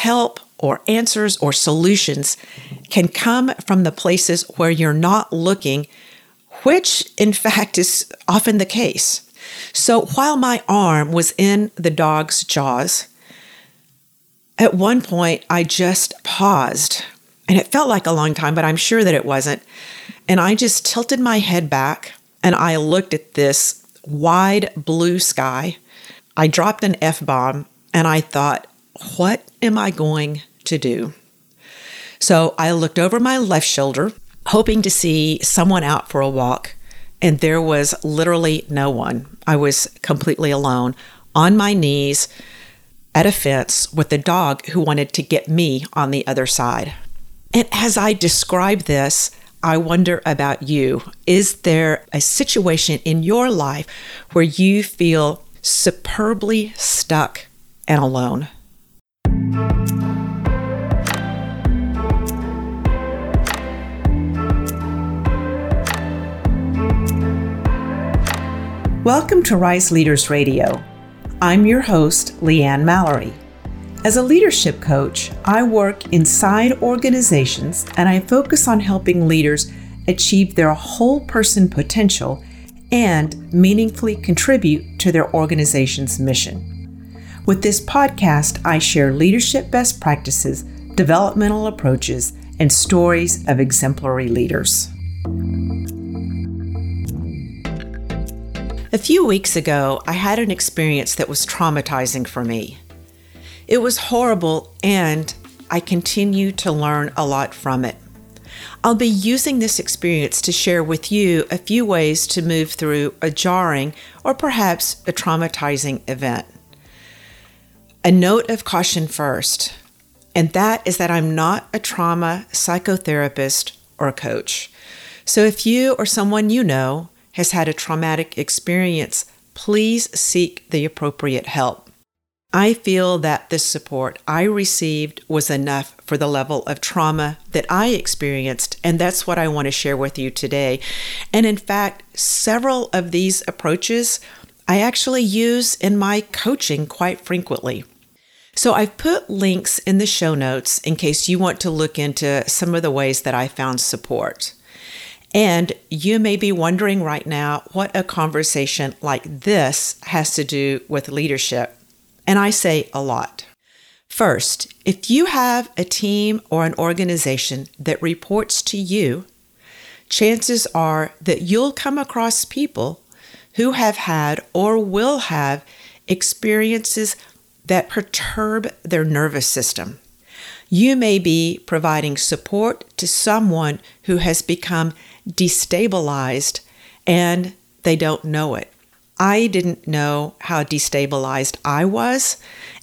help or answers or solutions can come from the places where you're not looking, which in fact is often the case. So while my arm was in the dog's jaws, at one point I just paused and it felt like a long time, but I'm sure that it wasn't. And I just tilted my head back and I looked at this wide blue sky. I dropped an F bomb and I thought, what am I going to do? So I looked over my left shoulder, hoping to see someone out for a walk, and there was literally no one. I was completely alone on my knees at a fence with a dog who wanted to get me on the other side. And as I describe this, I wonder about you. Is there a situation in your life where you feel superbly stuck and alone? Welcome to Rise Leaders Radio. I'm your host, Leanne Mallory. As a leadership coach, I work inside organizations and I focus on helping leaders achieve their whole person potential and meaningfully contribute to their organization's mission. With this podcast, I share leadership best practices, developmental approaches, and stories of exemplary leaders. A few weeks ago, I had an experience that was traumatizing for me. It was horrible, and I continue to learn a lot from it. I'll be using this experience to share with you a few ways to move through a jarring or perhaps a traumatizing event. A note of caution first, and that is that I'm not a trauma psychotherapist or coach. So if you or someone you know has had a traumatic experience, please seek the appropriate help. I feel that the support I received was enough for the level of trauma that I experienced, and that's what I want to share with you today. And in fact, several of these approaches I actually use in my coaching quite frequently. So I've put links in the show notes in case you want to look into some of the ways that I found support. And you may be wondering right now what a conversation like this has to do with leadership. And I say a lot. First, if you have a team or an organization that reports to you, chances are that you'll come across people who have had or will have experiences that perturb their nervous system. You may be providing support to someone who has become destabilized and they don't know it. I didn't know how destabilized I was,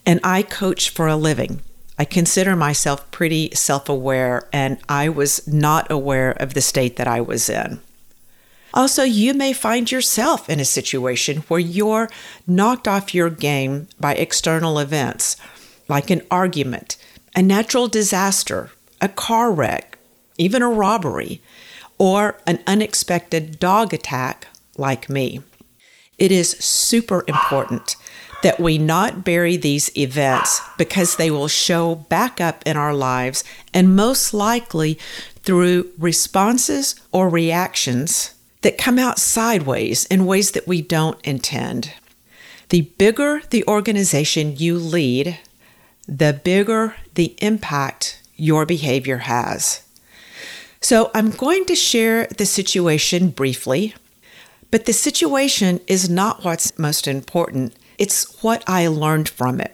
and I coach for a living. I consider myself pretty self aware, and I was not aware of the state that I was in. Also, you may find yourself in a situation where you're knocked off your game by external events, like an argument, a natural disaster, a car wreck, even a robbery, or an unexpected dog attack like me. It is super important that we not bury these events because they will show back up in our lives and most likely through responses or reactions that come out sideways in ways that we don't intend. The bigger the organization you lead, the bigger the impact your behavior has. So, I'm going to share the situation briefly but the situation is not what's most important, it's what I learned from it.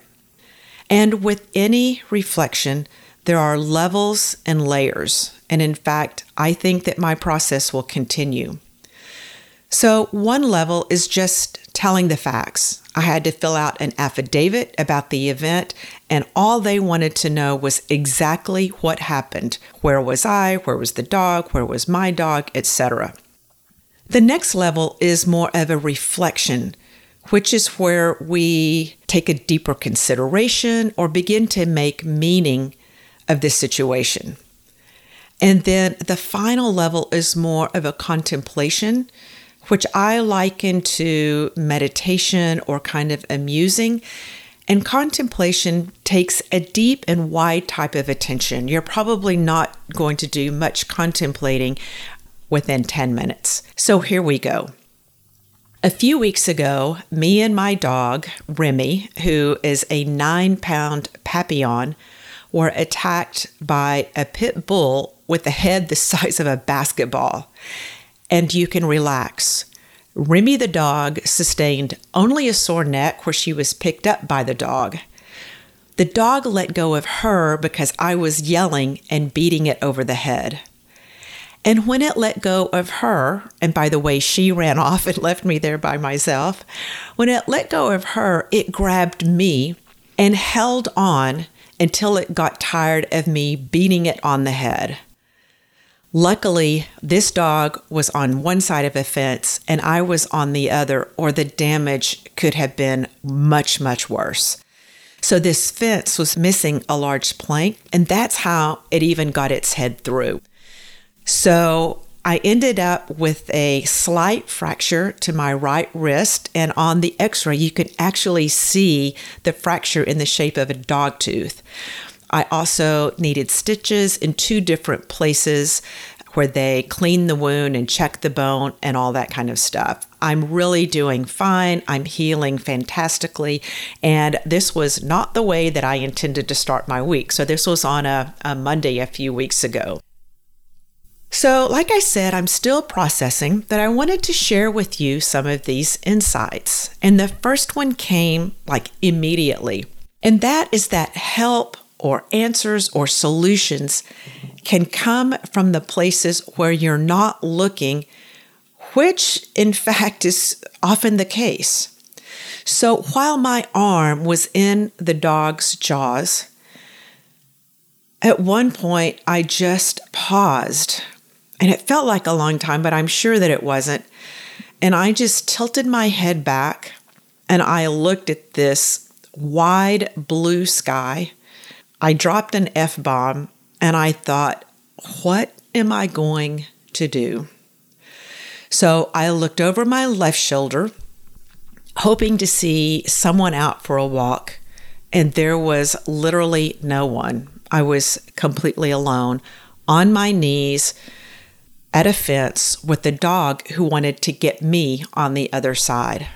And with any reflection, there are levels and layers. And in fact, I think that my process will continue. So, one level is just telling the facts. I had to fill out an affidavit about the event, and all they wanted to know was exactly what happened. Where was I? Where was the dog? Where was my dog? Etc. The next level is more of a reflection, which is where we take a deeper consideration or begin to make meaning of this situation. And then the final level is more of a contemplation, which I liken to meditation or kind of amusing. And contemplation takes a deep and wide type of attention. You're probably not going to do much contemplating within 10 minutes. So here we go. A few weeks ago, me and my dog, Remy, who is a nine pound Papillon, were attacked by a pit bull with a head the size of a basketball. And you can relax. Remy the dog sustained only a sore neck where she was picked up by the dog. The dog let go of her because I was yelling and beating it over the head. And when it let go of her, and by the way, she ran off and left me there by myself, when it let go of her, it grabbed me and held on until it got tired of me beating it on the head. Luckily, this dog was on one side of a fence and I was on the other, or the damage could have been much, much worse. So, this fence was missing a large plank, and that's how it even got its head through. So, I ended up with a slight fracture to my right wrist, and on the x ray, you can actually see the fracture in the shape of a dog tooth. I also needed stitches in two different places where they clean the wound and check the bone and all that kind of stuff. I'm really doing fine. I'm healing fantastically. And this was not the way that I intended to start my week. So, this was on a, a Monday a few weeks ago. So, like I said, I'm still processing, but I wanted to share with you some of these insights. And the first one came like immediately, and that is that help or answers or solutions can come from the places where you're not looking, which in fact is often the case. So while my arm was in the dog's jaws, at one point I just paused and it felt like a long time, but I'm sure that it wasn't. And I just tilted my head back and I looked at this wide blue sky I dropped an F bomb and I thought, what am I going to do? So I looked over my left shoulder, hoping to see someone out for a walk, and there was literally no one. I was completely alone on my knees at a fence with a dog who wanted to get me on the other side.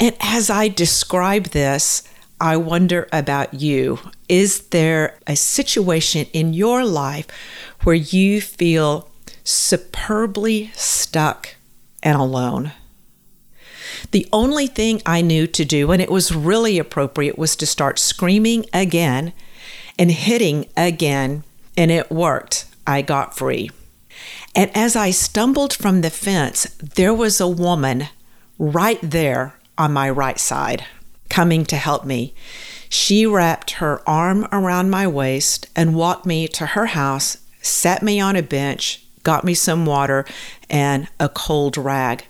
And as I describe this, I wonder about you. Is there a situation in your life where you feel superbly stuck and alone? The only thing I knew to do, and it was really appropriate, was to start screaming again and hitting again, and it worked. I got free. And as I stumbled from the fence, there was a woman right there on my right side coming to help me. She wrapped her arm around my waist and walked me to her house, sat me on a bench, got me some water and a cold rag.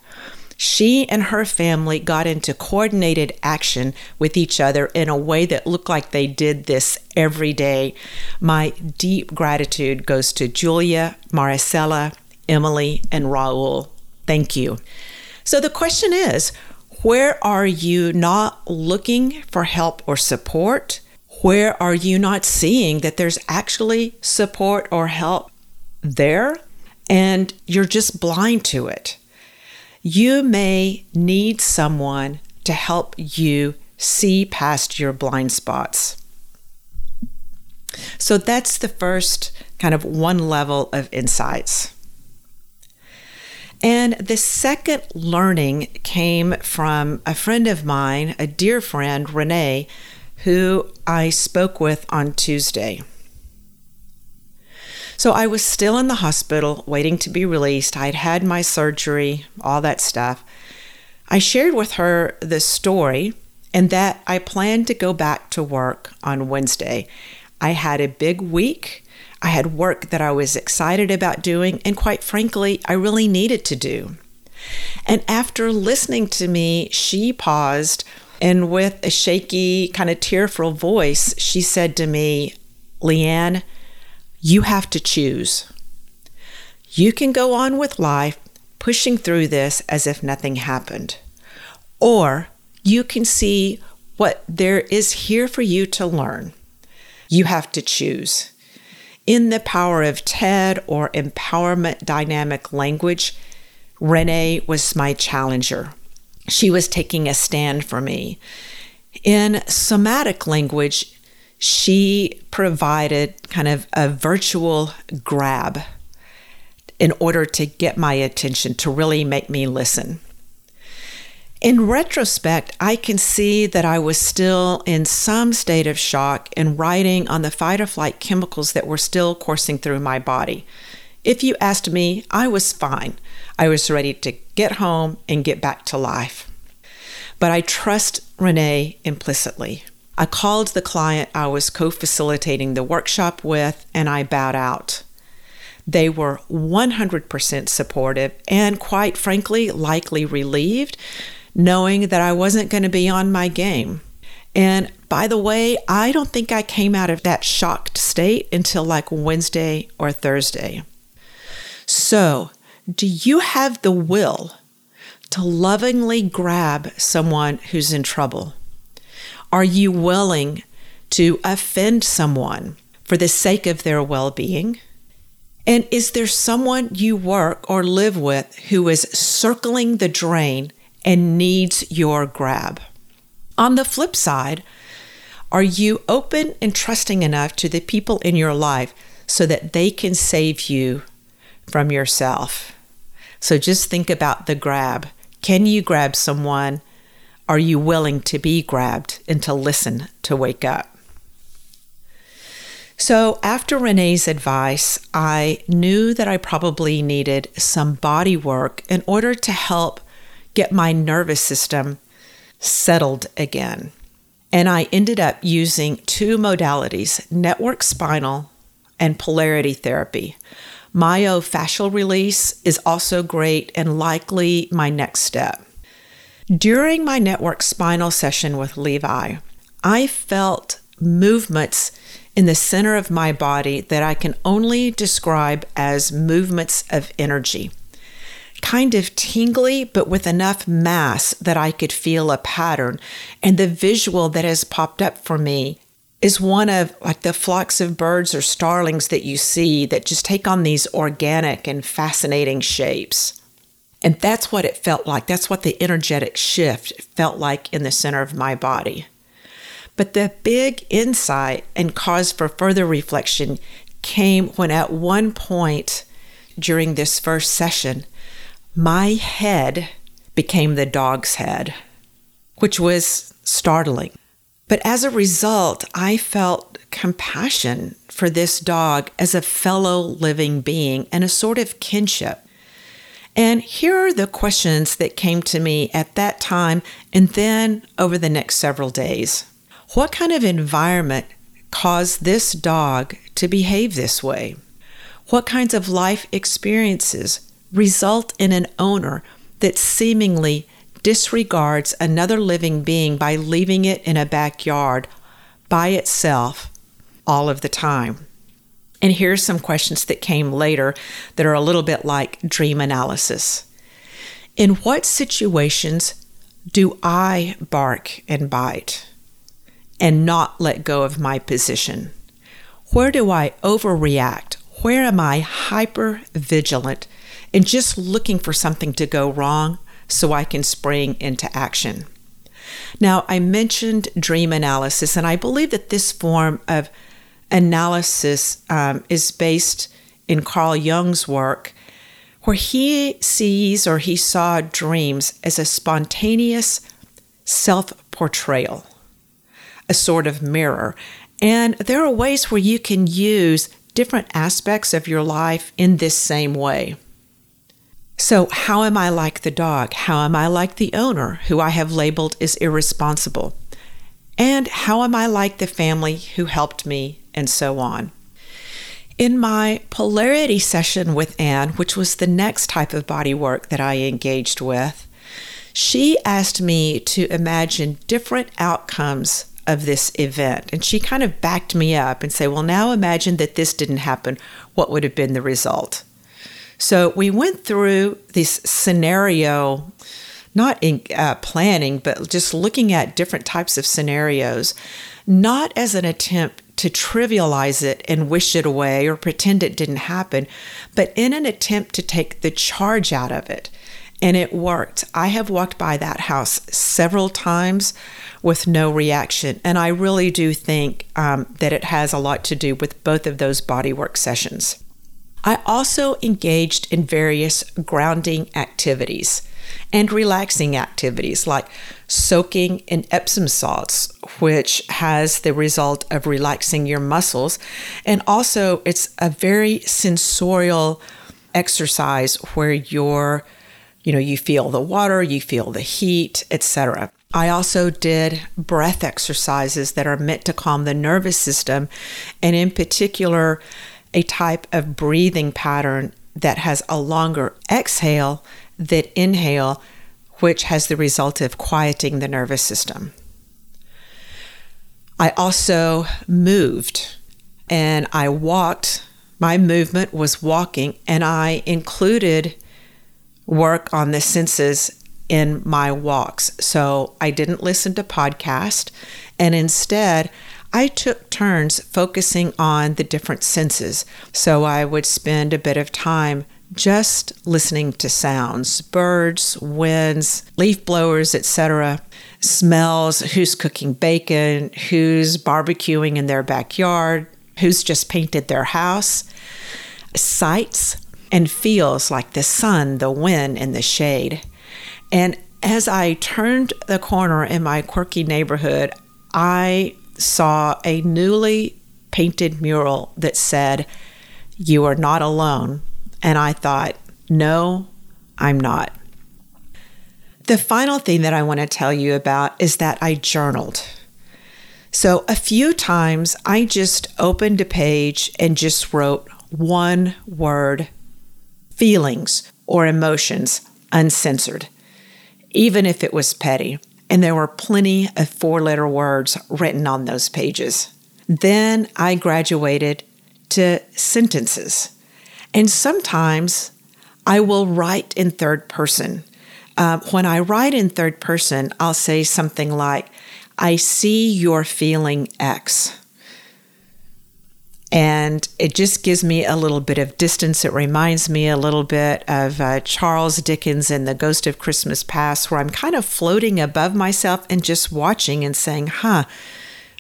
She and her family got into coordinated action with each other in a way that looked like they did this every day. My deep gratitude goes to Julia, Maricela, Emily, and Raul. Thank you. So the question is where are you not looking for help or support? Where are you not seeing that there's actually support or help there? And you're just blind to it. You may need someone to help you see past your blind spots. So that's the first kind of one level of insights. And the second learning came from a friend of mine, a dear friend, Renee, who I spoke with on Tuesday. So I was still in the hospital waiting to be released. I'd had my surgery, all that stuff. I shared with her the story and that I planned to go back to work on Wednesday. I had a big week I had work that I was excited about doing, and quite frankly, I really needed to do. And after listening to me, she paused and with a shaky, kind of tearful voice, she said to me, Leanne, you have to choose. You can go on with life pushing through this as if nothing happened. Or you can see what there is here for you to learn. You have to choose. In the power of TED or empowerment dynamic language, Renee was my challenger. She was taking a stand for me. In somatic language, she provided kind of a virtual grab in order to get my attention, to really make me listen. In retrospect, I can see that I was still in some state of shock and riding on the fight or flight chemicals that were still coursing through my body. If you asked me, I was fine. I was ready to get home and get back to life. But I trust Renee implicitly. I called the client I was co facilitating the workshop with and I bowed out. They were 100% supportive and, quite frankly, likely relieved knowing that I wasn't going to be on my game. And by the way, I don't think I came out of that shocked state until like Wednesday or Thursday. So, do you have the will to lovingly grab someone who's in trouble? Are you willing to offend someone for the sake of their well being? And is there someone you work or live with who is circling the drain and needs your grab. On the flip side, are you open and trusting enough to the people in your life so that they can save you from yourself? So just think about the grab. Can you grab someone? Are you willing to be grabbed and to listen to wake up? So, after Renee's advice, I knew that I probably needed some body work in order to help get my nervous system settled again. And I ended up using two modalities network spinal and polarity therapy. Myofascial release is also great and likely my next step. During my network spinal session with Levi, I felt movements in the center of my body that I can only describe as movements of energy kind of tingly, but with enough mass that I could feel a pattern. And the visual that has popped up for me is one of like the flocks of birds or starlings that you see that just take on these organic and fascinating shapes. And that's what it felt like. That's what the energetic shift felt like in the center of my body. But the big insight and cause for further reflection came when at one point during this first session, my head became the dog's head, which was startling. But as a result, I felt compassion for this dog as a fellow living being and a sort of kinship. And here are the questions that came to me at that time and then over the next several days. What kind of environment caused this dog to behave this way? What kinds of life experiences result in an owner that seemingly disregards another living being by leaving it in a backyard by itself all of the time. And here's some questions that came later that are a little bit like dream analysis. In what situations do I bark and bite and not let go of my position? Where do I overreact? Where am I hyper vigilant and just looking for something to go wrong so I can spring into action. Now, I mentioned dream analysis, and I believe that this form of analysis um, is based in Carl Jung's work, where he sees or he saw dreams as a spontaneous self portrayal, a sort of mirror. And there are ways where you can use different aspects of your life in this same way. So, how am I like the dog? How am I like the owner, who I have labeled as irresponsible? And how am I like the family who helped me, and so on? In my polarity session with Anne, which was the next type of body work that I engaged with, she asked me to imagine different outcomes of this event. And she kind of backed me up and say, well, now imagine that this didn't happen. What would have been the result? So we went through this scenario not in uh, planning, but just looking at different types of scenarios, not as an attempt to trivialize it and wish it away or pretend it didn't happen, but in an attempt to take the charge out of it. And it worked. I have walked by that house several times with no reaction. And I really do think um, that it has a lot to do with both of those bodywork sessions. I also engaged in various grounding activities and relaxing activities like soaking in Epsom salts, which has the result of relaxing your muscles. And also, it's a very sensorial exercise where you're, you know, you feel the water, you feel the heat, etc. I also did breath exercises that are meant to calm the nervous system, and in particular, a type of breathing pattern that has a longer exhale than inhale which has the result of quieting the nervous system. I also moved and I walked. My movement was walking, and I included work on the senses in my walks. So I didn't listen to podcast, and instead, I took turns focusing on the different senses. So I would spend a bit of time just listening to sounds birds, winds, leaf blowers, etc., smells, who's cooking bacon, who's barbecuing in their backyard, who's just painted their house, sights and feels like the sun, the wind, and the shade. And as I turned the corner in my quirky neighborhood, I saw a newly painted mural that said, You are not alone and I thought, no, I'm not. The final thing that I want to tell you about is that I journaled. So, a few times I just opened a page and just wrote one word feelings or emotions uncensored, even if it was petty. And there were plenty of four letter words written on those pages. Then I graduated to sentences. And sometimes I will write in third person. Uh, when I write in third person, I'll say something like, I see you're feeling X. And it just gives me a little bit of distance. It reminds me a little bit of uh, Charles Dickens in The Ghost of Christmas Past, where I'm kind of floating above myself and just watching and saying, huh,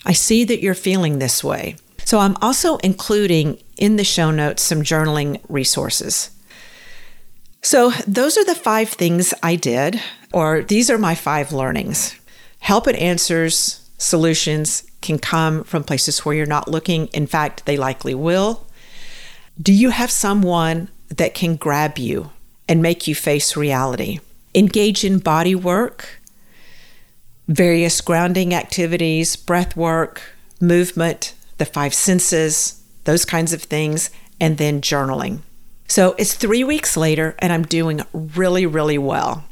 I see that you're feeling this way. So I'm also including in the show notes some journaling resources. So those are the five things I did, or these are my five learnings. Help and answers, solutions can come from places where you're not looking. In fact, they likely will. Do you have someone that can grab you and make you face reality? Engage in body work, various grounding activities, breath work, movement, the five senses, those kinds of things, and then journaling. So it's three weeks later, and I'm doing really, really well.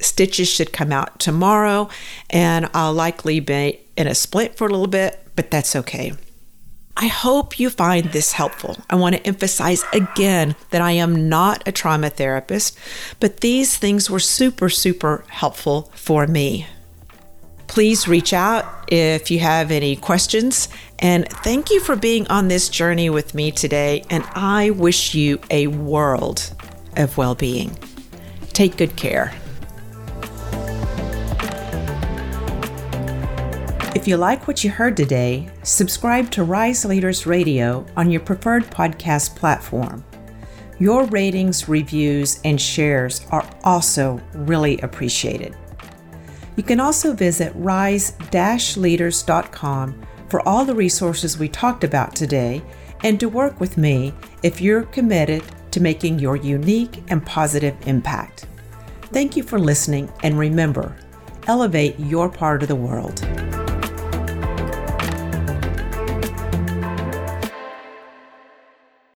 Stitches should come out tomorrow, and I'll likely be in a splint for a little bit, but that's okay. I hope you find this helpful. I want to emphasize again that I am not a trauma therapist, but these things were super, super helpful for me. Please reach out if you have any questions. And thank you for being on this journey with me today. And I wish you a world of well being. Take good care. If you like what you heard today, subscribe to Rise Leaders Radio on your preferred podcast platform. Your ratings, reviews, and shares are also really appreciated. You can also visit rise-leaders.com for all the resources we talked about today and to work with me if you're committed to making your unique and positive impact. Thank you for listening and remember, elevate your part of the world.